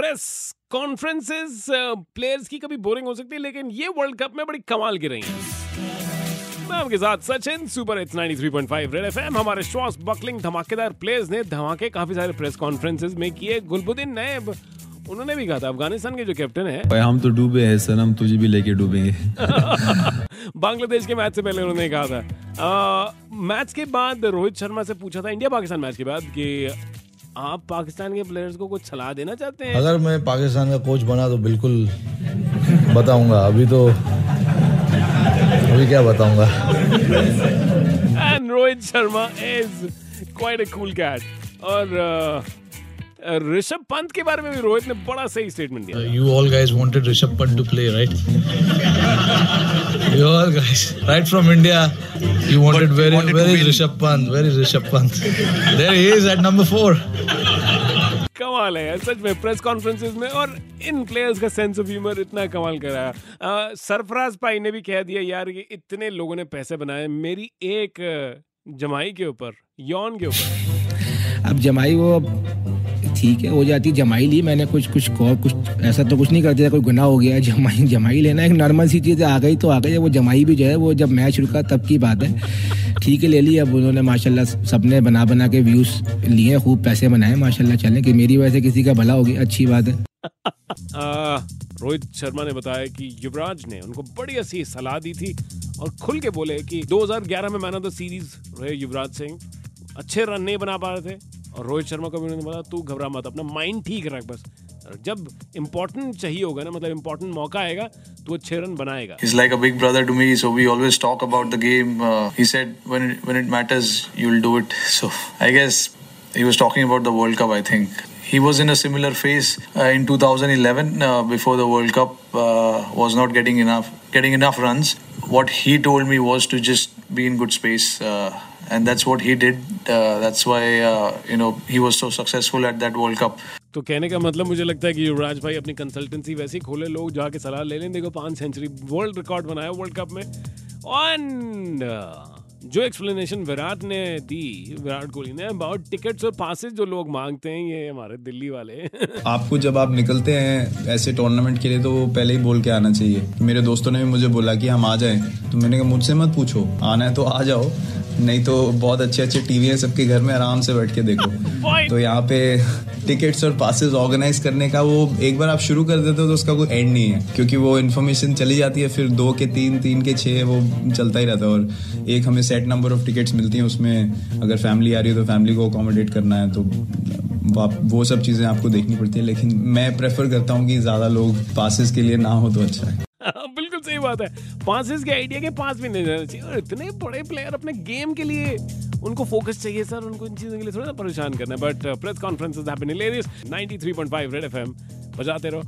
Press conferences players की कभी boring हो सकती है लेकिन ये वर्ल्ड कप में बड़ी कमाल की रही हैं। मैं आपके साथ Sachin super it's 93.5 red FM हमारे श्वास बकलिंग धमाकेदार प्लेयर्स ने धमाके काफ़ी सारे प्रेस कॉन्फ्रेंसेस में किए। गुलबुद्दीन नैब उन्होंने भी कहा था अफ़गानिस्तान के जो कैप्टन है। भाई हम तो डूबे हैं सनम तुझे भी लेके डूबेंगे। बांग्लादेश के मैच से पहले उन्होंने कहा था। आ, मैच के बाद रोहित शर्मा से पूछा था इंडिया पाकिस्तान मैच के बाद कि आप पाकिस्तान के प्लेयर्स को कुछ सलाह देना चाहते हैं? अगर मैं पाकिस्तान का कोच बना तो बिल्कुल बताऊँगा। अभी तो अभी क्या बताऊँगा? And Rohit Sharma is quite a cool cat और ऋषभ पंत के बारे में भी रोहित ने बड़ा सही स्टेटमेंट दिया you all guys wanted Rishabh Pant to play, right? You all guys, right from India, you wanted but very, wanted very Rishabh Pant, very Rishabh Pant. There he is at number four. कमाल है यार सच में press conferences में और इन players का sense of humour इतना कमाल कराया uh, सरफराज भाई ने भी कह दिया यार ये इतने लोगों ने पैसे बनाए मेरी एक uh, जमाई के ऊपर यौन के ऊपर अब जमाई वो ठीक है, हो जाती, जमाई ली मैंने कुछ कुछ और कुछ, ऐसा तो कुछ नहीं कर दिया कोई गुनाह हो गया, जमाई जमाई लेना, एक नॉर्मल सी चीज़ आ गई तो आ गई, वो जमाई भी जो है, वो जब मैच रुका तब की बात है। ठीक है, ले ली, अब उन्होंने माशाल्लाह सबने बना बना के व्यूज़ लिए, खूब पैसे बनाए, माशाल्लाह चलें कि, मेरी वजह से किसी का भला हो गया, अच्छी बात है। रोहित शर्मा ने बताया कि युवराज ने उनको बड़ी अच्छी सलाह दी थी और खुल के बोले कि 2011 में मैन ऑफ़ द सीरीज़ रहे युवराज सिंह, अच्छे रन नहीं बना पा रहे थे। और रोहित शर्मा को भी उन्होंने बोला तू घबरा मत अपना माइंड ठीक रख बस जब इम्पोर्टेंट चाहिए होगा ना मतलब इम्पोर्टेंट मौका आएगा तो छह रन बनाएगा is like a big brother to me so we always talk about the game he said when when it matters you will do it so I guess he was talking about the world cup I think He was in a similar phase uh, in 2011 uh, before the World Cup uh, was not getting enough getting enough runs. What he told me was to just be in good space. Uh, Uh, and that's what he did. Uh, that's why uh, you know he was so successful at that World Cup. तो कहने का मतलब मुझे लगता है कि युवराज भाई अपनी कंसल्टेंसी वैसे ही खोले लोग जाके सलाह ले लें देखो पाँच सेंचुरी वर्ल्ड रिकॉर्ड बनाया वर्ल्ड कप में और जो एक्सप्लेनेशन विराट ने दी विराट कोहली ने अबाउट टिकट्स और पासेस जो लोग मांगते हैं ये हमारे दिल्ली वाले आपको जब आप निकलते हैं ऐसे टूर्नामेंट के लिए तो पहले ही बोल के आना चाहिए मेरे दोस्तों ने भी मुझे बोला कि हम आ जाएँ तो मैंने कहा मुझसे मत पूछो आना है तो आ जाओ नहीं तो बहुत अच्छे अच्छे टीवी है सबके घर में आराम से बैठ के देखो। तो यहाँ पे टिकट्स और पासेस ऑर्गेनाइज करने का वो एक बार आप शुरू कर देते हो तो उसका कोई एंड नहीं है क्योंकि वो इन्फॉर्मेशन चली जाती है फिर दो के तीन तीन के छः वो चलता ही रहता है। और एक हमें सेट नंबर ऑफ़ टिकट्स मिलती हैं उसमें अगर फैमिली आ रही है तो फैमिली को अकोमोडेट करना है तो वो सब चीज़ें आपको देखनी पड़ती है। लेकिन मैं प्रेफर करता हूँ कि ज़्यादा लोग पासिस के लिए ना हो तो अच्छा है। बिल्कुल सही बात है। पासिस के आइडिया के पास भी नहीं जाना चाहिए। और इतने बड़े प्लेयर अपने गेम के लिए उनको फोकस चाहिए सर उनको इन चीज़ों के लिए थोड़ा परेशान करना but press conference have been hilarious 93.5 red FM बजाते रहो।